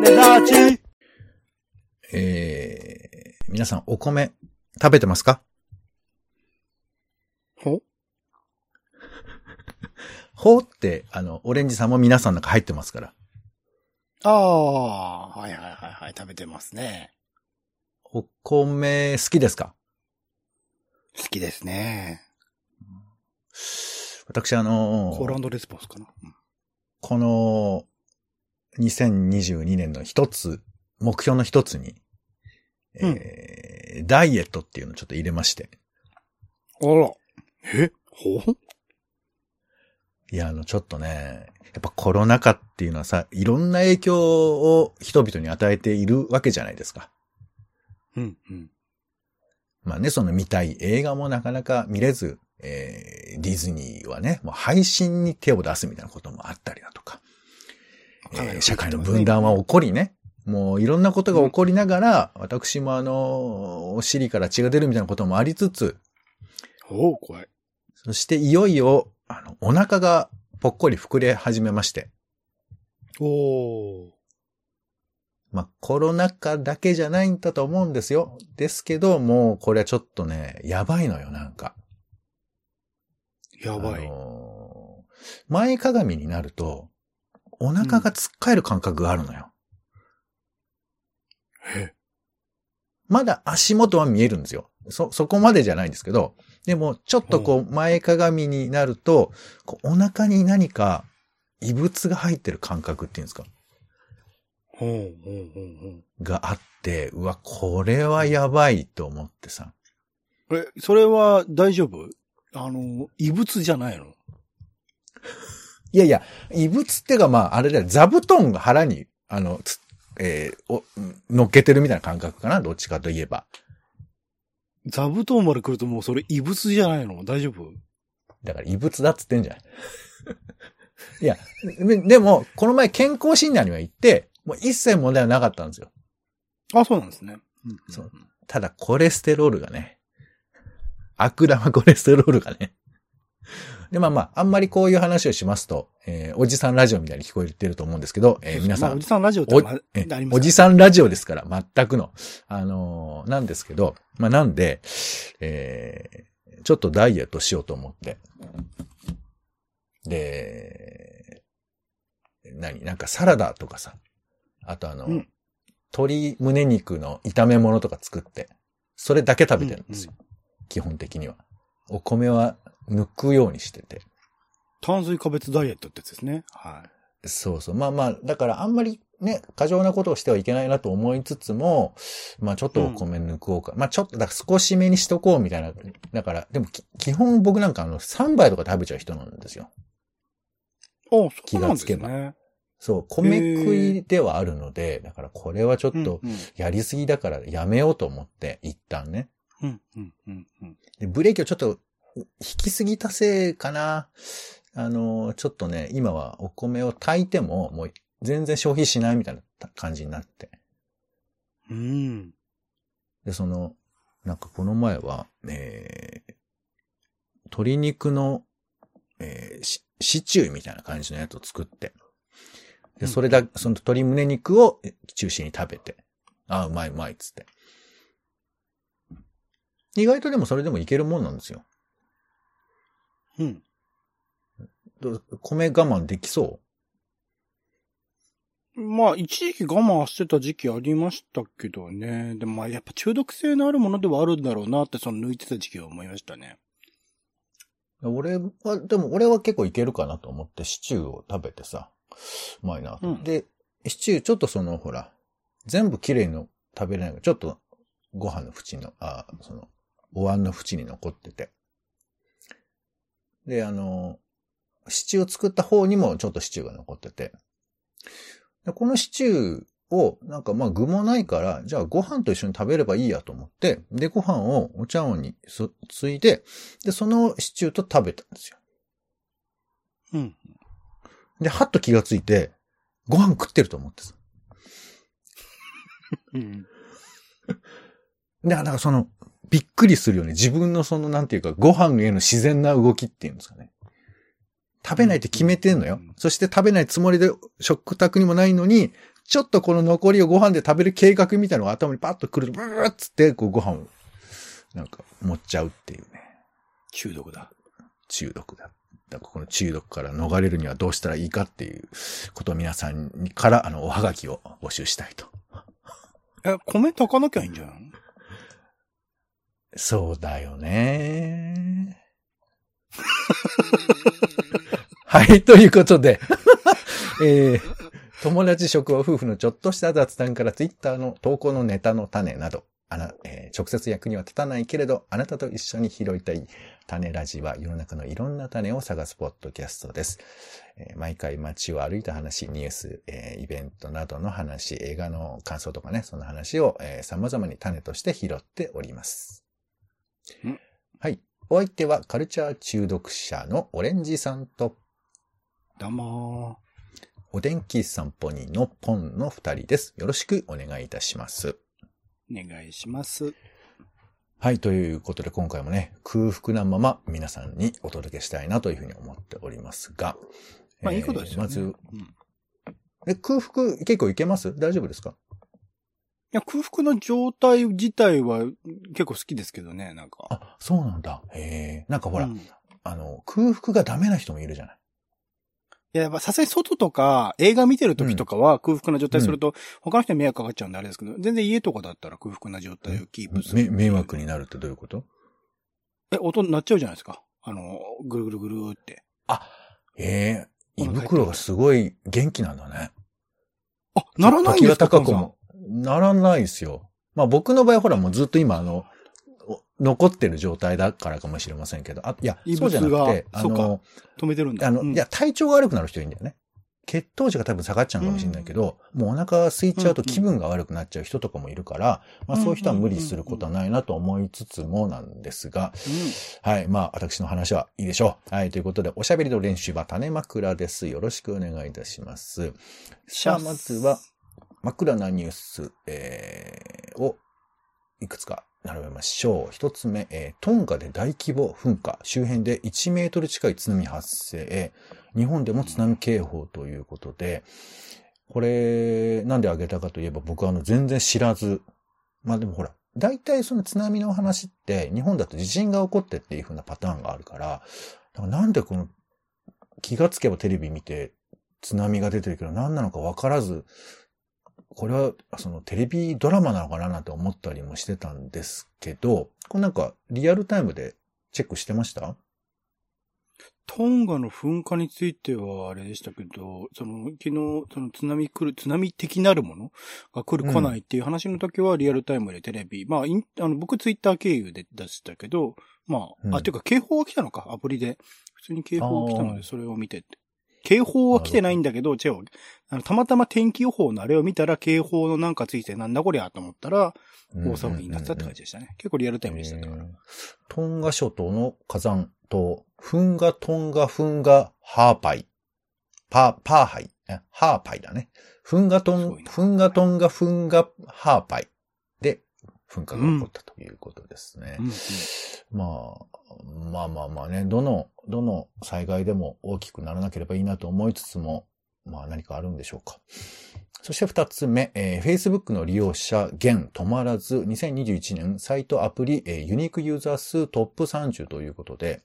種立ち。えー、皆さんお米食べてますか？ほ？ほうって、あの、オレンジさんも皆さんの中入ってますから。ああ、はいはいはいはい、食べてますね。お米好きですか？好きですね。私あのコールレスポンスかな。うんこの2022年の一つ、目標の一つに、えーダイエットっていうのをちょっと入れまして。あら。え？ほいや、あの、ちょっとね、やっぱコロナ禍っていうのはさ、いろんな影響を人々に与えているわけじゃないですか。うん、うん。まあね、その見たい映画もなかなか見れず、えーディズニーはね、もう配信に手を出すみたいなこともあったりえー社会の分断は起こりね、もういろんなことが起こりながら、私もあの、お尻から血が出るみたいなこともありつつ、おう、怖い。そしていよいよ、あの、お腹がぽっこり膨れ始めまして、おー。まあ、コロナ禍だけじゃないんだと思うんですよ。ですけど、もうこれはちょっとね、やばいのよ、なんか。やばい。あのー前かがみになると、お腹がつっかえる感覚があるのよ。え？まだ足元は見えるんですよ。そ、そこまでじゃないんですけど、でも、ちょっとこう、前かがみになると、こうお腹に何か異物が入ってる感覚っていうんですか？があって、うわ、これはやばいと思ってさ。え、それは大丈夫？あの、異物じゃないの？いやいや、異物ってかまあ、あれだよ、座布団が腹に、あの、つえーお、乗っけてるみたいな感覚かな？どっちかといえば。座布団まで来るともうそれ異物じゃないの？大丈夫？だから異物だっつってんじゃん。いや、ででも、この前健康診断には行って、もう一切問題はなかったんですよ。あ、そうなんですね。うんそう。ただ、コレステロールがね、悪玉コレステロールがね。で、まあまあ、あんまりこういう話をしますと、えーおじさんラジオみたいに聞こえてると思うんですけど、えー皆さんまあおじ、さんラジオっておじさんラジオですから、全くの。あのーなんですけど、まあなんで、えーちょっとダイエットしようと思って。で、何？なんかサラダとかさ、あとあの、うん鶏胸肉の炒め物とか作って、それだけ食べてるんですよ。基本的には。お米は抜くようにしてて。炭水化物ダイエットってやつですね。はそうそう。まあまあ、だからあんまりね、過剰なことをしてはいけないなと思いつつも、まあちょっとお米抜こうか。まあちょっと、だから少し目にしとこうみたいな。だから、でもき基本僕なんかあの3杯とか食べちゃう人なんですよ。い。あ、気そうなんですがつけばね。そう、米食いではあるので、だからこれはちょっとうんやりすぎだからやめようと思って、一旦ね。うん、うん、うん、うん。で、ブレーキをちょっと引きすぎたせいかな。あの、ちょっとね、今はお米を炊いても、もう全然消費しないみたいな感じになって。うん。で、その、なんかこの前は、えー、鶏肉の、えーシシチューみたいな感じのやつを作って。で、それだ、その鶏胸肉を中心に食べて。あ、うまいうまいっつって。意外とでもそれでもいけるもんなんですよ。うん。どう米我慢できそまあ、一時期我慢してた時期ありましたけどね。でもまあ、やっぱ中毒性のあるものではあるんだろうなって、その抜いてた時期は思いましたね。う俺は、でも俺は結構いけるかなと思ってシチューを食べてさ、うまいなと。うんで、シチューちょっとその、ほら、全部綺麗に食べれないちょっとご飯の縁の、あその、お椀の縁に残ってて。で、あの、シチューを作った方にもちょっとシチューが残ってて。でこのシチューを、なんかまあ具もないから、じゃあご飯と一緒に食べればいいやと思って、で、ご飯をお茶碗にそついで、で、そのシチューと食べたんですよ。うん。で、はっと気がついて、ご飯食ってると思ってさ。うん。で、だからその、びっくりするよね。自分のその、なんていうか、ご飯への自然な動きっていうんですかね。食べないって決めてんのよ。うんそして食べないつもりで食卓にもないのに、ちょっとこの残りをご飯で食べる計画みたいなのが頭にパッとくると、ブーっつって、こうご飯を、なんか、持っちゃうっていうね。中毒だ。中毒だ。だからこの中毒から逃れるにはどうしたらいいかっていうことを皆さんから、あの、おはがきを募集したいと。え、米炊かなきゃいいんじゃないの？そうだよね。はい、ということで、えー友達職場夫婦のちょっとした雑談からツイッターの投稿のネタの種など、あな、えー直接役には立たないけれど、あなたと一緒に拾いたい種ラジは世の中のいろんな種を探すポッドキャストです。えー毎回街を歩いた話、ニュース、えーイベントなどの話、映画の感想とかね、その話を、えー様々に種として拾っております。はい。お相手はカルチャー中毒者のオレンジさんと、どうもお天気散歩にのポンの二人です。よろしくお願いいたします。ー。お願いします。はい。ということで今回もね、空腹なまま皆さんにお届けしたいなというふうに思っておりますが。まあ、えーいいことですよね。まず、うん、いえ、空腹結構いけます？大丈夫ですか？や、空腹の状態自体は結構好きですけどね、なんか。あ、そうなんだ。へえ。なんかほら、うんあの、空腹がダメな人もいるじゃない？いや、やっぱさすがに外とか映画見てる時とかは空腹な状態すると、他の人に迷惑かかっちゃうんであれですけど、全然家とかだったら空腹な状態をキープする。め迷惑になるってどういうこと？え、音鳴っちゃうじゃないですか？あの、ぐるぐるぐるーって。あ、ええ胃袋がすごい元気なんだね。あ、ならないんですか気が高くも。ならないですよ。まあ僕の場合ほらもうずっと今あの、お残ってる状態だからかもしれませんけど、あ、いや異、そうじゃなくて、あの、止めてるんだ。あの、うんいや、体調が悪くなる人いるんだよね。血糖値が多分下がっちゃうのかもしれないけど、もうお腹空いちゃうと気分が悪くなっちゃう人とかもいるから、まあそういう人は無理することはないなと思いつつもなんですが、はい。まあ、私の話はいいでしょう。はい。ということで、おしゃべりの練習は種枕です。よろしくお願いいたします。さあ、まずは、枕なニュース、えー、をいくつか並べましょう。一つ目、えートンガで大規模噴火、周辺で1メートル近い津波発生、日本でも津波警報ということで、これ、なんで挙げたかといえば僕はあの全然知らず、まあでもほら、大体その津波の話って日本だと地震が起こってっていう風なパターンがあるから、だからなんでこの気がつけばテレビ見て津波が出てるけど何なのかわからず、これはそのテレビドラマなのかななんて思ったりもしてたんですけど、これなんかリアルタイムでチェックしてました？トンガの噴火についてはあれでしたけど、その昨日、その津波来る、津波的なるものが来るうん来ないっていう話の時はリアルタイムでテレビ、まあイン、あの、僕ツイッター経由で出したけど、まあ、うん。あ、ていうか警報が来たのか、アプリで。普通に警報が来たので、それを見てって。警報は来てないんだけど、違う。あの、たまたま天気予報のあれを見たら、警報のなんかついてなんだこりゃと思ったら、大騒ぎになってたって感じでしたね。結構リアルタイムでしただから。えートンガ諸島の火山島、フンガトンガフンガハーパイ。パー、パーハイ？えハーパイだね。フンガトンフンガトンガフンガハーパイで噴火が起こったということですね。まあ、まあまあまあね、どの、どの災害でも大きくならなければいいなと思いつつも、まあ何かあるんでしょうか。そして二つ目、えー Facebook の利用者減止まらず、2021年サイトアプリ、えーユニークユーザー数トップ30ということで、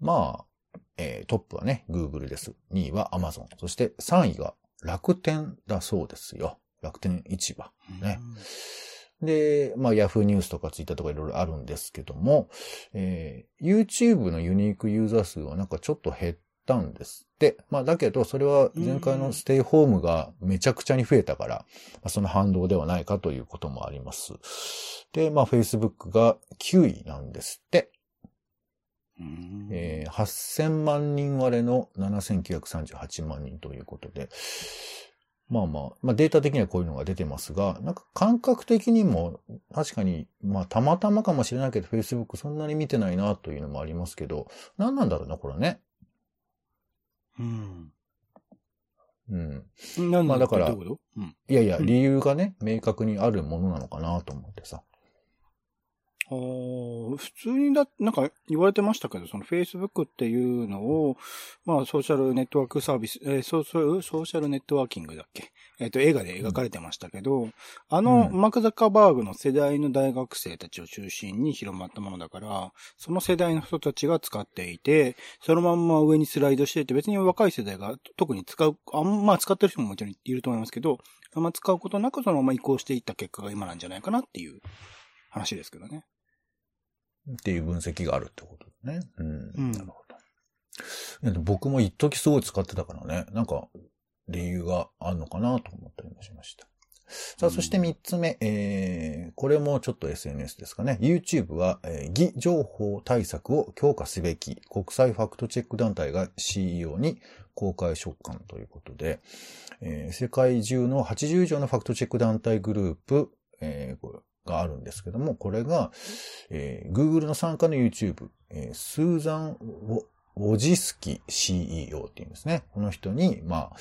まあ、えートップはね、Google です。2位は Amazon。そして3位が楽天だそうですよ。楽天市場。ねで、まあ、Yahoo ニュースとか Twitter とかいろいろあるんですけども、えー YouTube のユニークユーザー数はなんかちょっと減ったんですって。まあ、だけど、それは前回のステイホームがめちゃくちゃに増えたから、まあその反動ではないかということもあります。で、まあ、Facebook が9位なんですって。うんえー8000万人割れの7938万人ということで、まあまあ、まあデータ的にはこういうのが出てますが、なんか感覚的にも確かに、まあたまたまかもしれないけど Facebook そんなに見てないなというのもありますけど、何なんだろうな、これね。うん。うん。なんまあだからどういううん。いやいや、うん理由がね、明確にあるものなのかなと思ってさ。普通にだ、なんか言われてましたけど、その Facebook っていうのを、まあソーシャルネットワークサービス、えー、ソーソーシャルネットワーキングだっけ？えっ、ー、と、映画で描かれてましたけど、うん、あの、マーク・ザッカーバーグの世代の大学生たちを中心に広まったものだから、その世代の人たちが使っていて、そのまんま上にスライドしていて、別に若い世代が特に使う、あんま使ってる人ももちろんいると思いますけど、あんま使うことなくそのまま移行していった結果が今なんじゃないかなっていう話ですけどね。っていう分析があるってことね。うん。うん、なるほど。僕も一時すごい使ってたからね。なんか、理由があるのかなと思ったりもしました。さあ、そして三つ目、えー、これもちょっと SNS ですかね。YouTube は、えー、偽情報対策を強化すべき国際ファクトチェック団体が CEO に公開書簡ということで、えー、世界中の80以上のファクトチェック団体グループ、えー、があるんですけども、これが、えー、Google の参加の YouTube、えー、スーザン・ウォジスキ CEO っていうんですね。この人に、まあ、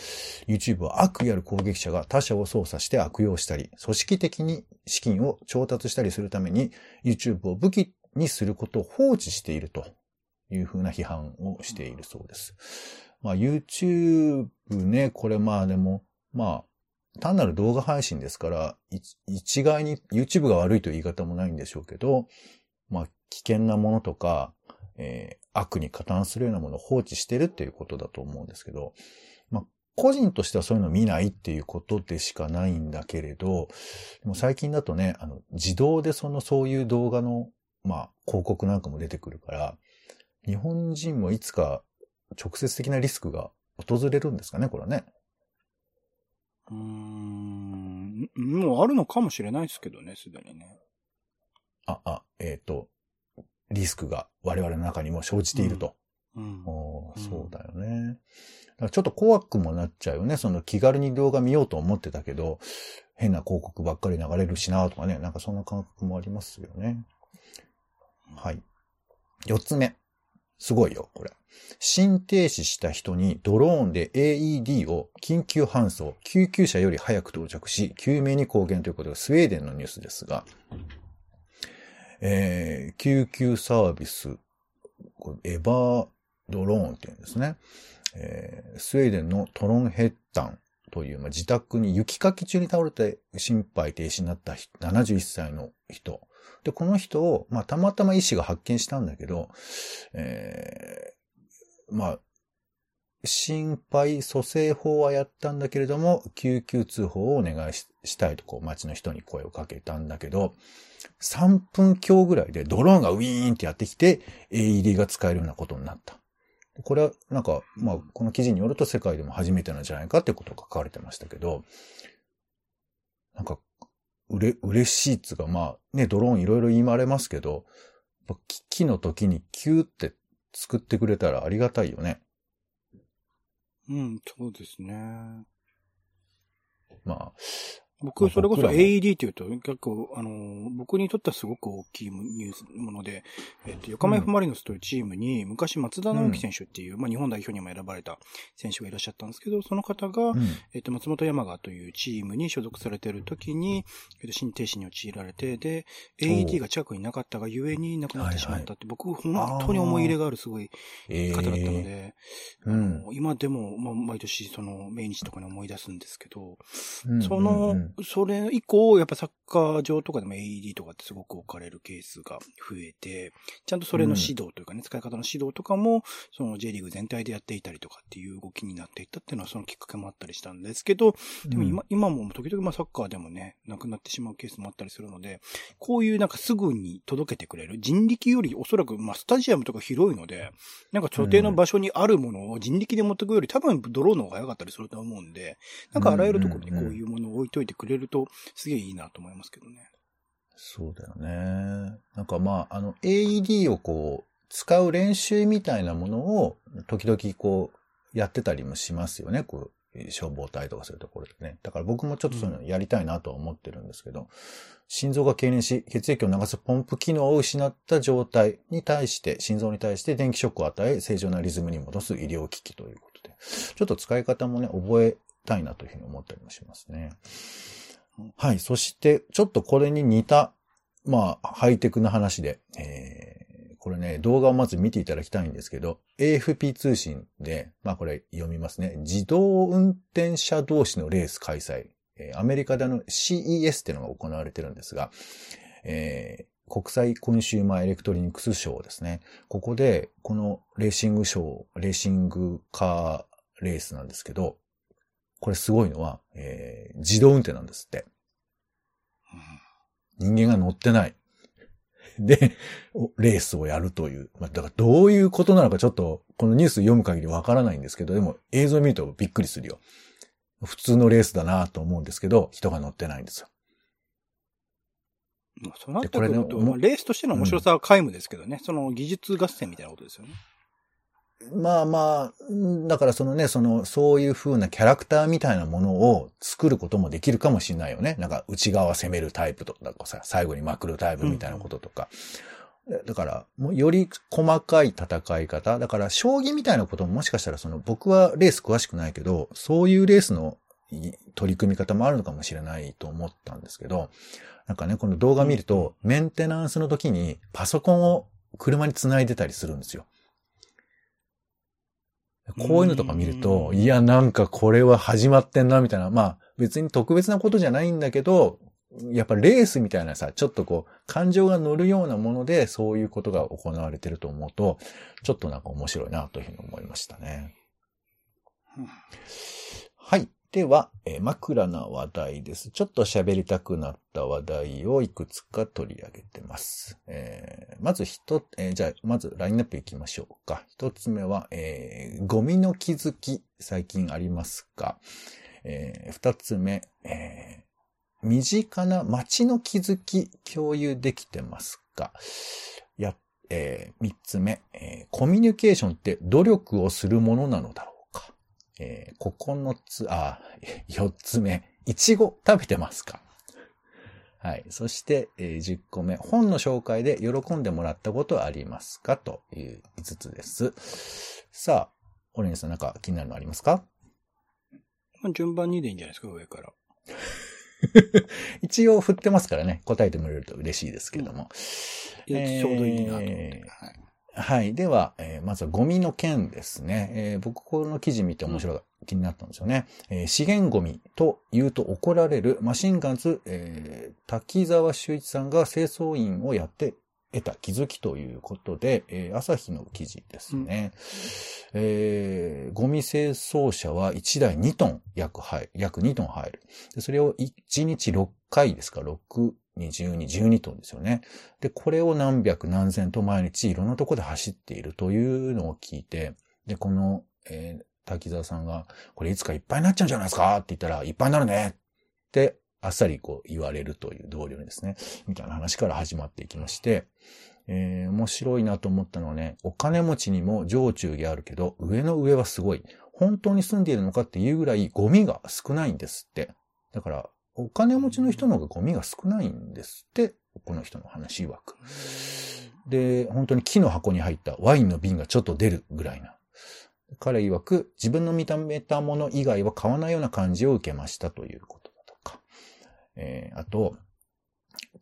YouTube は悪意ある攻撃者が他者を操作して悪用したり、組織的に資金を調達したりするために YouTube を武器にすることを放置しているというふうな批判をしているそうです。まあ YouTube ね、これまあでも、まあ単なる動画配信ですから、一概に YouTube が悪いという言い方もないんでしょうけど、まあ、危険なものとか、えー、悪に加担するようなものを放置してるっていうことだと思うんですけど、まあ、個人としてはそういうの見ないっていうことでしかないんだけれど、でも最近だとね、あの、自動でそのそういう動画の、まあ、広告なんかも出てくるから、日本人もいつか直接的なリスクが訪れるんですかね、これはね。うーん、もうあるのかもしれないですけどね、すでにね。あ、あ、えっ、ー、と、リスクが我々の中にも生じていると。うん、おそうだよね。ちょっと怖くもなっちゃうよね。その気軽に動画見ようと思ってたけど、変な広告ばっかり流れるしなとかね。なんかそんな感覚もありますよね。はい。四つ目。すごいよ、これ。心停止した人にドローンで AED を緊急搬送、救急車より早く到着し、救命に貢献ということで、スウェーデンのニュースですが、えー、救急サービス、エバードローンって言うんですね。えー、スウェーデンのトロンヘッタンという、まあ、自宅に雪かき中に倒れて心肺停止になった71歳の人。で、この人を、まあ、たまたま医師が発見したんだけど、えー、まあ、心肺蘇生法はやったんだけれども、救急通報をお願いしたいと、こう、街の人に声をかけたんだけど、3分強ぐらいでドローンがウィーンってやってきて AED が使えるようなことになった。これはなんか、まあ、この記事によると世界でも初めてなんじゃないかってことが書かれてましたけど、なんか、うれ、嬉しいっつうか、まあ、ね、ドローンいろいろ言われますけど、危機の時にキューって作ってくれたらありがたいよね。うん、そうですね。まあ、僕、それこそ AED って言うと、結構、あの、僕にとってはすごく大きいニュースもので、えっと、横浜 F マリノスというチームに、昔松田直樹選手っていう、うん、まあ日本代表にも選ばれた選手がいらっしゃったんですけど、その方が、うん、えっと、松本山雅というチームに所属されている時に、えっと、心停止に陥られて、で、AED が近くになかったがゆえに亡くなってしまったって、僕、本当に思い入れがあるすごい方だったので、えー、うん、今でも、まあ、毎年その命日とかに思い出すんですけど、その、それ以降、やっぱサッカー場とかでも AED とかってすごく置かれるケースが増えて、ちゃんとそれの指導というかね、うん、使い方の指導とかも、その J リーグ全体でやっていたりとかっていう動きになっていったっていうのはそのきっかけもあったりしたんですけど、でも今、うん、今も時々まあサッカーでもね、亡くなってしまうケースもあったりするので、こういうなんかすぐに届けてくれる、人力よりおそらくまあスタジアムとか広いので、なんか所定の場所にあるものを人力で持ってくより多分ドローンの方が早かったりすると思うんで、なんかあらゆるところにこういうものを置いといてくれると、すげえいいなと思いますけどね。そうだよね。なんかまあ、あの AED をこう、使う練習みたいなものを、時々こう、やってたりもしますよね。こう、消防隊とかそういうところでね。だから僕もちょっとそういうのやりたいなと思ってるんですけど、うん、心臓が痙攣し、血液を流すポンプ機能を失った状態に対して、心臓に対して電気ショックを与え、正常なリズムに戻す医療機器ということで、ちょっと使い方もね、覚えたいなというふうに思ったりもしますね。はい。そして、ちょっとこれに似たまあ、ハイテクな話で、えー、これね、動画をまず見ていただきたいんですけど、AFP 通信で、まあこれ読みますね。自動運転車同士のレース開催。えーアメリカでの CES っていうのが行われてるんですが、えー、国際コンシューマーエレクトリニクスショーですね。ここで、このレーシングショー、レーシングカーレースなんですけど、これすごいのは、えー、自動運転なんですって。人間が乗ってない。で、レースをやるという。まあ、だからどういうことなのかちょっと、このニュース読む限りわからないんですけど、でも映像を見るとびっくりするよ。普通のレースだなと思うんですけど、人が乗ってないんですよ。そうなってくると、ね、レースとしての面白さは皆無ですけどね、うん、その技術合戦みたいなことですよね。まあまあ、だからそのね、その、そういう風なキャラクターみたいなものを作ることもできるかもしれないよね。なんか内側攻めるタイプとかさ、最後にまくるタイプみたいなこととか。うん、だから、もうより細かい戦い方。だから、将棋みたいなことももしかしたら、その、僕はレース詳しくないけど、そういうレースの取り組み方もあるのかもしれないと思ったんですけど、なんかね、この動画見ると、メンテナンスの時にパソコンを車につないでたりするんですよ。こういうのとか見ると、いや、なんかこれは始まってんな、みたいな。まあ、別に特別なことじゃないんだけど、やっぱレースみたいなさ、ちょっとこう、感情が乗るようなもので、そういうことが行われてると思うと、ちょっとなんか面白いな、というふうに思いましたね。はい。では、え、枕な話題です。ちょっと喋りたくなった話題をいくつか取り上げてます。えー、まず一、えー、じゃあ、まずラインナップいきましょうか。一つ目は、えー、ゴミの気づき、最近ありますか？えー、二つ目、えー、身近な街の気づき、共有できてますか？や、えー、三つ目、えー、コミュニケーションって努力をするものなのだろうえー、9つ、あ、4つ目、いちご食べてますか？はい。そして、えー、10個目、本の紹介で喜んでもらったことはありますか？という5つです。さあ、オレンジさんなんか気になるのありますか？順番にでいいんじゃないですか、上から。一応振ってますからね、答えてもらえると嬉しいですけども。うん、ちょうどいいなと思って。はいはい。では、えー、まずはゴミの件ですね。えー、僕この記事見て面白い、気になったんですよね。えー、資源ゴミと言うと怒られるマシンガンズ、えー、滝沢修一さんが清掃員をやって得た気づきということで、えー、朝日の記事ですね。うん、えー、ゴミ清掃車は1台2トン約入る、約2トン入る。でそれを1日6回ですか、6、20に12トンですよね。で、これを何百何千と毎日いろんなとこで走っているというのを聞いて、で、この、えー、滝沢さんが、これいつかいっぱいになっちゃうんじゃないですか？って言ったら、いっぱいになるねって、あっさりこう言われるという同僚にですね、みたいな話から始まっていきまして、えー、面白いなと思ったのはね、お金持ちにも上中下あるけど、上の上はすごい。本当に住んでいるのかっていうぐらいゴミが少ないんですって。だから、お金持ちの人の方がゴミが少ないんですって、この人の話曰く。で、本当に木の箱に入ったワインの瓶がちょっと出るぐらいな。彼曰く自分の見た目たもの以外は買わないような感じを受けましたということだとか。えー、あと、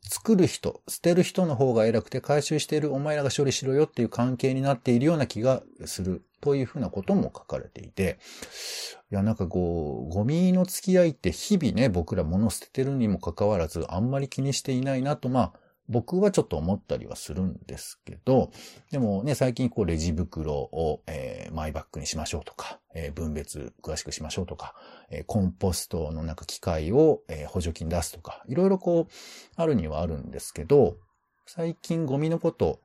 作る人、捨てる人の方が偉くて回収しているお前らが処理しろよっていう関係になっているような気がするというふうなことも書かれていて、いや、なんかこう、ゴミの付き合いって日々ね、僕ら物捨ててるにもかかわらず、あんまり気にしていないなと、まあ、僕はちょっと思ったりはするんですけど、でもね、最近こうレジ袋を、えー、マイバッグにしましょうとか、えー、分別詳しくしましょうとか、えー、コンポストのなんか機械を、え、補助金出すとか、いろいろこう、あるにはあるんですけど、最近ゴミのこと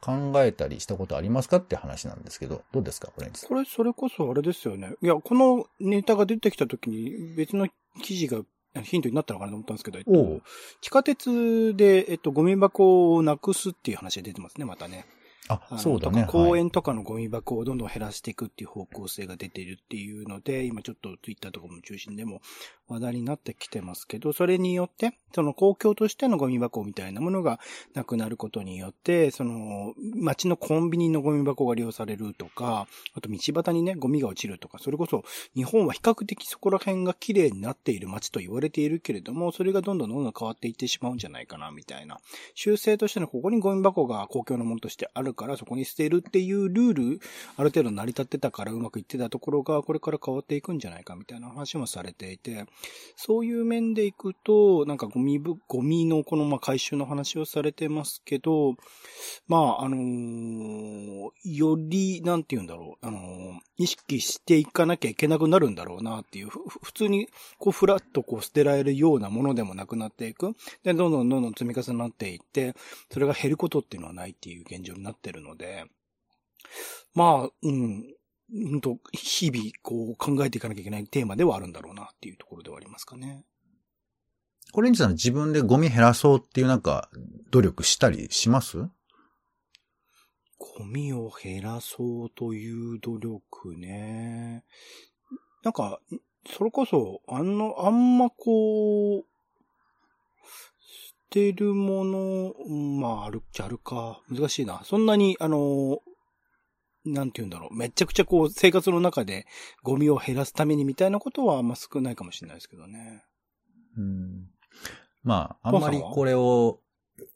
考えたりしたことありますかって話なんですけど、どうですかこれこれ、それこそあれですよね。いや、このネタが出てきた時に別の記事がヒントになったのかなと思ったんですけど、えっと、地下鉄で、えっと、ゴミ箱をなくすっていう話が出てますね、またね。あ、そうだね。公園とかのゴミ箱をどんどん減らしていくっていう方向性が出てるっていうので、今ちょっとツイッターとかも中心でも話題になってきてますけど、それによって、その公共としてのゴミ箱みたいなものがなくなることによって、その街のコンビニのゴミ箱が利用されるとか、あと道端にね、ゴミが落ちるとか、それこそ日本は比較的そこら辺が綺麗になっている街と言われているけれども、それがどんどんどんどん変わっていってしまうんじゃないかな、みたいな。修正としてのここにゴミ箱が公共のものとしてあるから、そこに捨てるっていうルール、ある程度成り立ってたからうまくいってたところが、これから変わっていくんじゃないかみたいな話もされていて、そういう面でいくと、なんかゴミ、ゴミのこのま回収の話をされてますけど、まあ、あのー、より、なんて言うんだろう、あのー、意識していかなきゃいけなくなるんだろうなっていう、普通にこうフラッとこう捨てられるようなものでもなくなっていく。で、どんどんどんどん積み重なっていって、それが減ることっていうのはないっていう現状になってるので、まあ、うん、うんと、日々、こう、考えていかなきゃいけないテーマではあるんだろうなっていうところではありますかね。これにさん自分でゴミ減らそうっていうなんか、努力したりします？ゴミを減らそうという努力ね。なんか、それこそ、あの、あんまこう、捨てるもの、まあ、あるっちゃあるか。難しいな。そんなに、あの、なんて言うんだろう。めちゃくちゃこう、生活の中でゴミを減らすためにみたいなことはあんま少ないかもしれないですけどね。うん。まあ、あんまりこれを、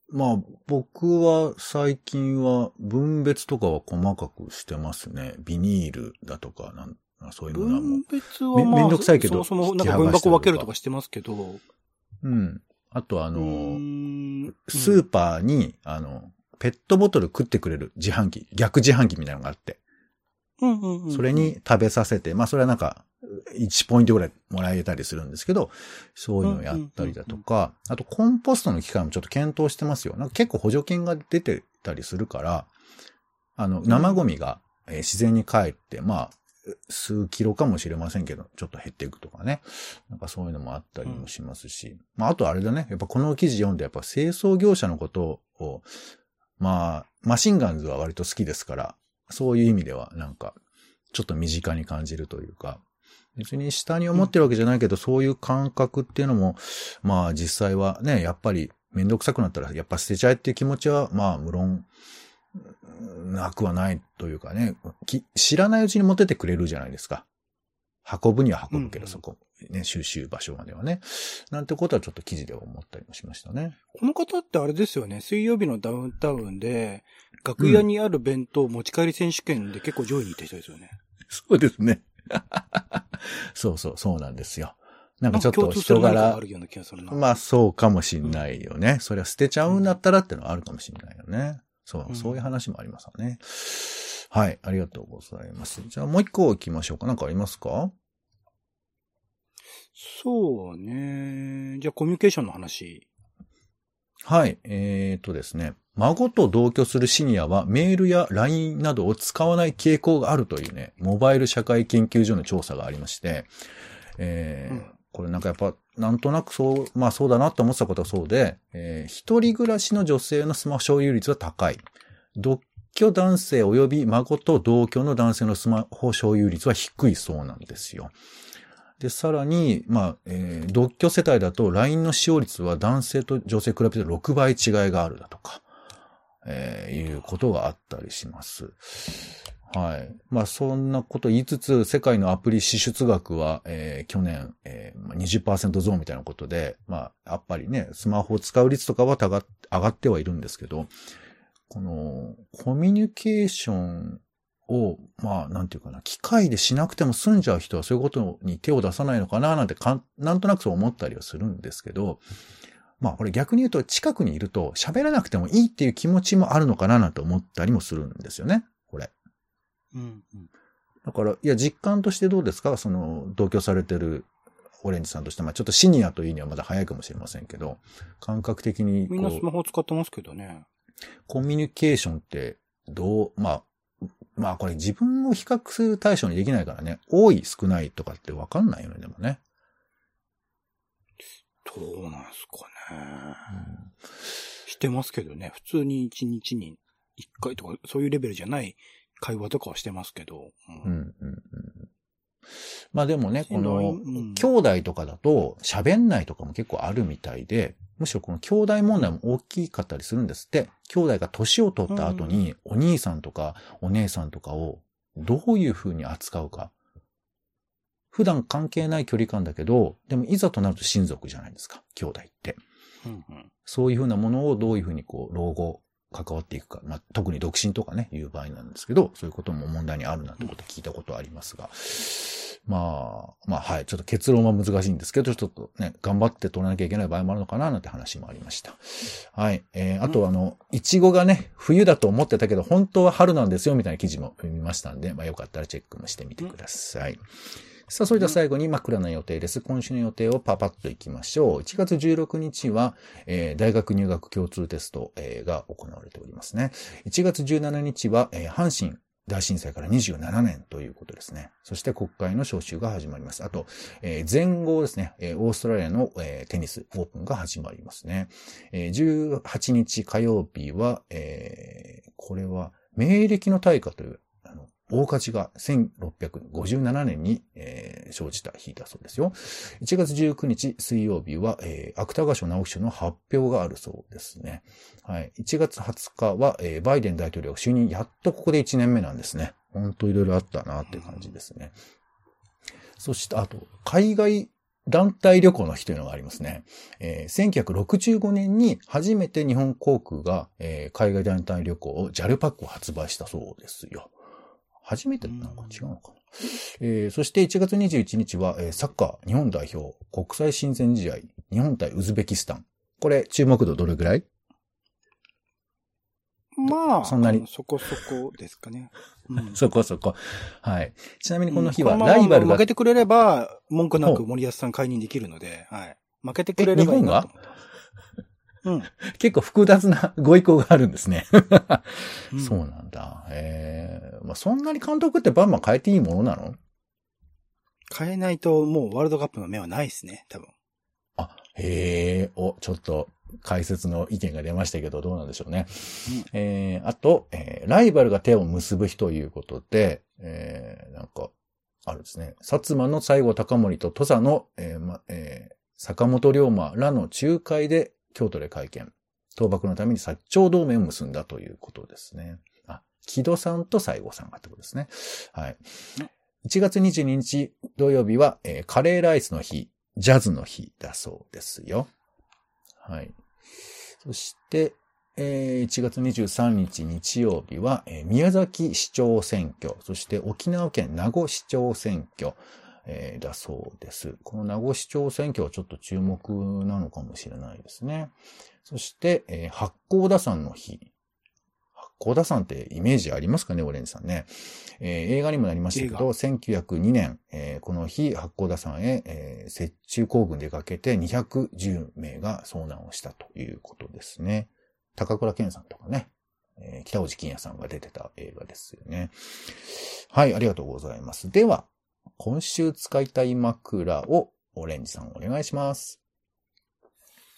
まあ、僕は最近は分別とかは細かくしてますね。ビニールだとか、なんそういうのはもう。分別はまあ、めんどくさいけど。そもそもなんか分箱分けるとかしてますけど。うん。あとあの、スーパーに、あの、ペットボトル食ってくれる自販機、逆自販機みたいなのがあって。それに食べさせて、まあそれはなんか、1ポイントぐらいもらえたりするんですけど、そういうのをやったりだとか、あとコンポストの機械もちょっと検討してますよ。なんか結構補助金が出てたりするから、あの、生ゴミが自然に帰って、まあ、数キロかもしれませんけど、ちょっと減っていくとかね。なんかそういうのもあったりもしますし。まあ、あとあれだね。やっぱこの記事読んで、やっぱ清掃業者のことをまあ、マシンガンズは割と好きですから、そういう意味ではなんか、ちょっと身近に感じるというか、別に下に思ってるわけじゃないけど、うん、そういう感覚っていうのも、まあ実際はね、やっぱりめんどくさくなったらやっぱ捨てちゃえっていう気持ちは、まあ無論、なくはないというかね、知らないうちに持っててくれるじゃないですか。運ぶには運ぶけど、そこ。ね、収集場所まではね。なんてことはちょっと記事では思ったりもしましたね。この方ってあれですよね、水曜日のダウンタウンで、楽屋にある弁当持ち帰り選手権で結構上位にいた人ですよね。そうですね。そうそう、そうなんですよ。なんかちょっと人柄。まあそうかもしんないよね。うん、それは捨てちゃうんだったらってのはあるかもしんないよね。そう、そういう話もありますよね。はい、ありがとうございます。じゃあもう一個行きましょうか。なんかありますか？そうね。じゃあコミュニケーションの話。はい。えー、とですね。孫と同居するシニアはメールや LINE などを使わない傾向があるというね、モバイル社会研究所の調査がありまして、えー、うん、これなんかやっぱ、なんとなくそう、まあそうだなと思ってたことはそうで、えー、一人暮らしの女性のスマホ所有率は高い。独居男性及び孫と同居の男性のスマホ所有率は低いそうなんですよ。で、さらに、まあ、えー、独居世帯だと LINE の使用率は男性と女性比べて6倍違いがあるだとか、えー、いうことがあったりします。はい。まあ、そんなこと言いつつ、世界のアプリ支出額は、えー、去年、えー、20%増みたいなことで、まあ、やっぱりね、スマホを使う率とかは上がってはいるんですけど、この、コミュニケーションを、まあ、なんていうかな、機械でしなくても済んじゃう人はそういうことに手を出さないのかな、なんてかなんとなくそう思ったりはするんですけど、まあ、これ逆に言うと近くにいると喋らなくてもいいっていう気持ちもあるのかな、なんて思ったりもするんですよね、これ。うん、うん。だから、いや、実感としてどうですか？その、同居されてるオレンジさんとして、まあちょっとシニアというにはまだ早いかもしれませんけど、感覚的に。みんなスマホ使ってますけどね。コミュニケーションってどう、まあ、まあこれ自分を比較する対象にできないからね、多い少ないとかってわかんないよね、でもね。どうなんすかね。うん、してますけどね、普通に1日に一回とか、そういうレベルじゃない会話とかはしてますけど。うん、うん、うん。まあでもね、この、兄弟とかだと、喋んないとかも結構あるみたいで、むしろこの兄弟問題も大きかったりするんですって。兄弟が年を取った後に、お兄さんとかお姉さんとかをどういう風に扱うか。普段関係ない距離感だけど、でもいざとなると親族じゃないですか、兄弟って。うんうん、そういう風なものをどういう風にこう、老後、関わっていくか。まあ、特に独身とかね、いう場合なんですけど、そういうことも問題にあるなんてこと聞いたことありますが。まあ、まあ、はい。ちょっと結論は難しいんですけど、ちょっとね、頑張って取らなきゃいけない場合もあるのかな、なんて話もありました。はい。えー、あとあの、いちごがね、冬だと思ってたけど、本当は春なんですよ、みたいな記事も読みましたんで、まあ、よかったらチェックもしてみてください。さあ、それでは最後に枕の予定です。今週の予定をパパッといきましょう。1月16日は、えー、大学入学共通テスト、えー、が行われておりますね。1月17日は、えー、阪神大震災から27年ということですね。そして国会の招集が始まります。あと、えー、前後ですね、えー、オーストラリアの、えー、テニスオープンが始まりますね。えー、18日火曜日は、えー、これは、明暦の大火という大火事が1657年に、えー、生じた日だそうですよ。1月19日水曜日は、えー、芥川賞直木賞の発表があるそうですね。はい。1月20日は、えー、バイデン大統領就任、やっとここで1年目なんですね。ほんといろいろあったなっていう感じですね。そして、あと、海外団体旅行の日というのがありますね。えー、1965年に初めて日本航空が、えー、海外団体旅行を JAL パックを発売したそうですよ。初めてなんか違うのかな。えー、そして1月21日は、えー、サッカー日本代表国際親善試合日本対ウズベキスタン。これ注目度どれぐらい？まあ、そんなに？そこそこですかね。うん、そこそこ。はい。ちなみにこの日はライバルが。負けてくれれば、文句なく森保さん解任できるので、はい。負けてくれればいいなと。日本が？うん、結構複雑なご意向があるんですね。そうなんだ。ええー、まあ、そんなに監督ってバンバン変えていいものなの？変えないともうワールドカップの目はないですね、多分。あ、へえ、お、ちょっと解説の意見が出ましたけど、どうなんでしょうね。うん、えー、あと、えー、ライバルが手を結ぶ日ということで、えー、なんか、あるですね。薩摩の西郷隆盛と土佐の、えーまえー、坂本龍馬らの仲介で京都で会見。倒幕のために薩長同盟を結んだということですね。木戸さんと西郷さんがってことですね。はい。1月22日土曜日は、えー、カレーライスの日、ジャズの日だそうですよ。はい。そして、えー、1月23日日曜日は、えー、宮崎市長選挙、そして沖縄県名護市長選挙、えー、だそうです。この名護市長選挙はちょっと注目なのかもしれないですね。そして、えー、八甲田山の日。八甲田山ってイメージありますかね、オレンジさんね。えー、映画にもなりましたけど、1902年、えー、この日、八甲田山へ、えー、雪中行軍でかけて210名が遭難をしたということですね。高倉健さんとかね、えー、北尾路金也さんが出てた映画ですよね。はい、ありがとうございます。では、今週使いたい枕をオレンジさんお願いします。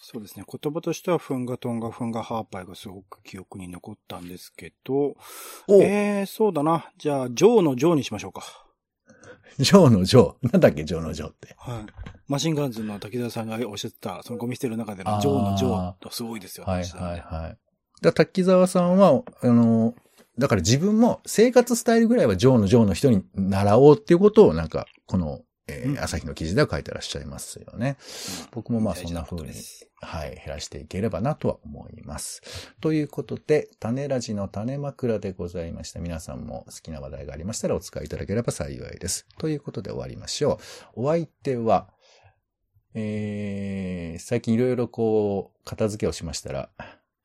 そうですね。言葉としては、フンガトンガフンガハーパイがすごく記憶に残ったんですけど、えー、そうだな。じゃあ、ジョーのジョーにしましょうか。ジョーのジョーなんだっけ、ジョーのジョーって。はい。マシンガンズの滝沢さんがおっしゃってた、そのゴミ捨てる中でのジョーのジョーとすごいですよ、はいはいはい。だ滝沢さんは、あの、だから自分も生活スタイルぐらいはジョーのジョーの人に習おうっていうことをなんか、この、えー、朝日の記事では書いてらっしゃいますよね。うん、僕もまあそんな風に、はい、減らしていければなとは思います。ということで、種ラジの種枕でございました。皆さんも好きな話題がありましたらお使いいただければ幸いです。ということで終わりましょう。お相手は、えー、最近いろいろこう、片付けをしましたら、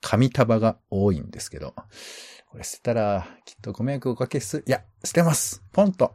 紙束が多いんですけど、これ捨てたら、きっとご迷惑をおかけす、いや、捨てます。ポンと。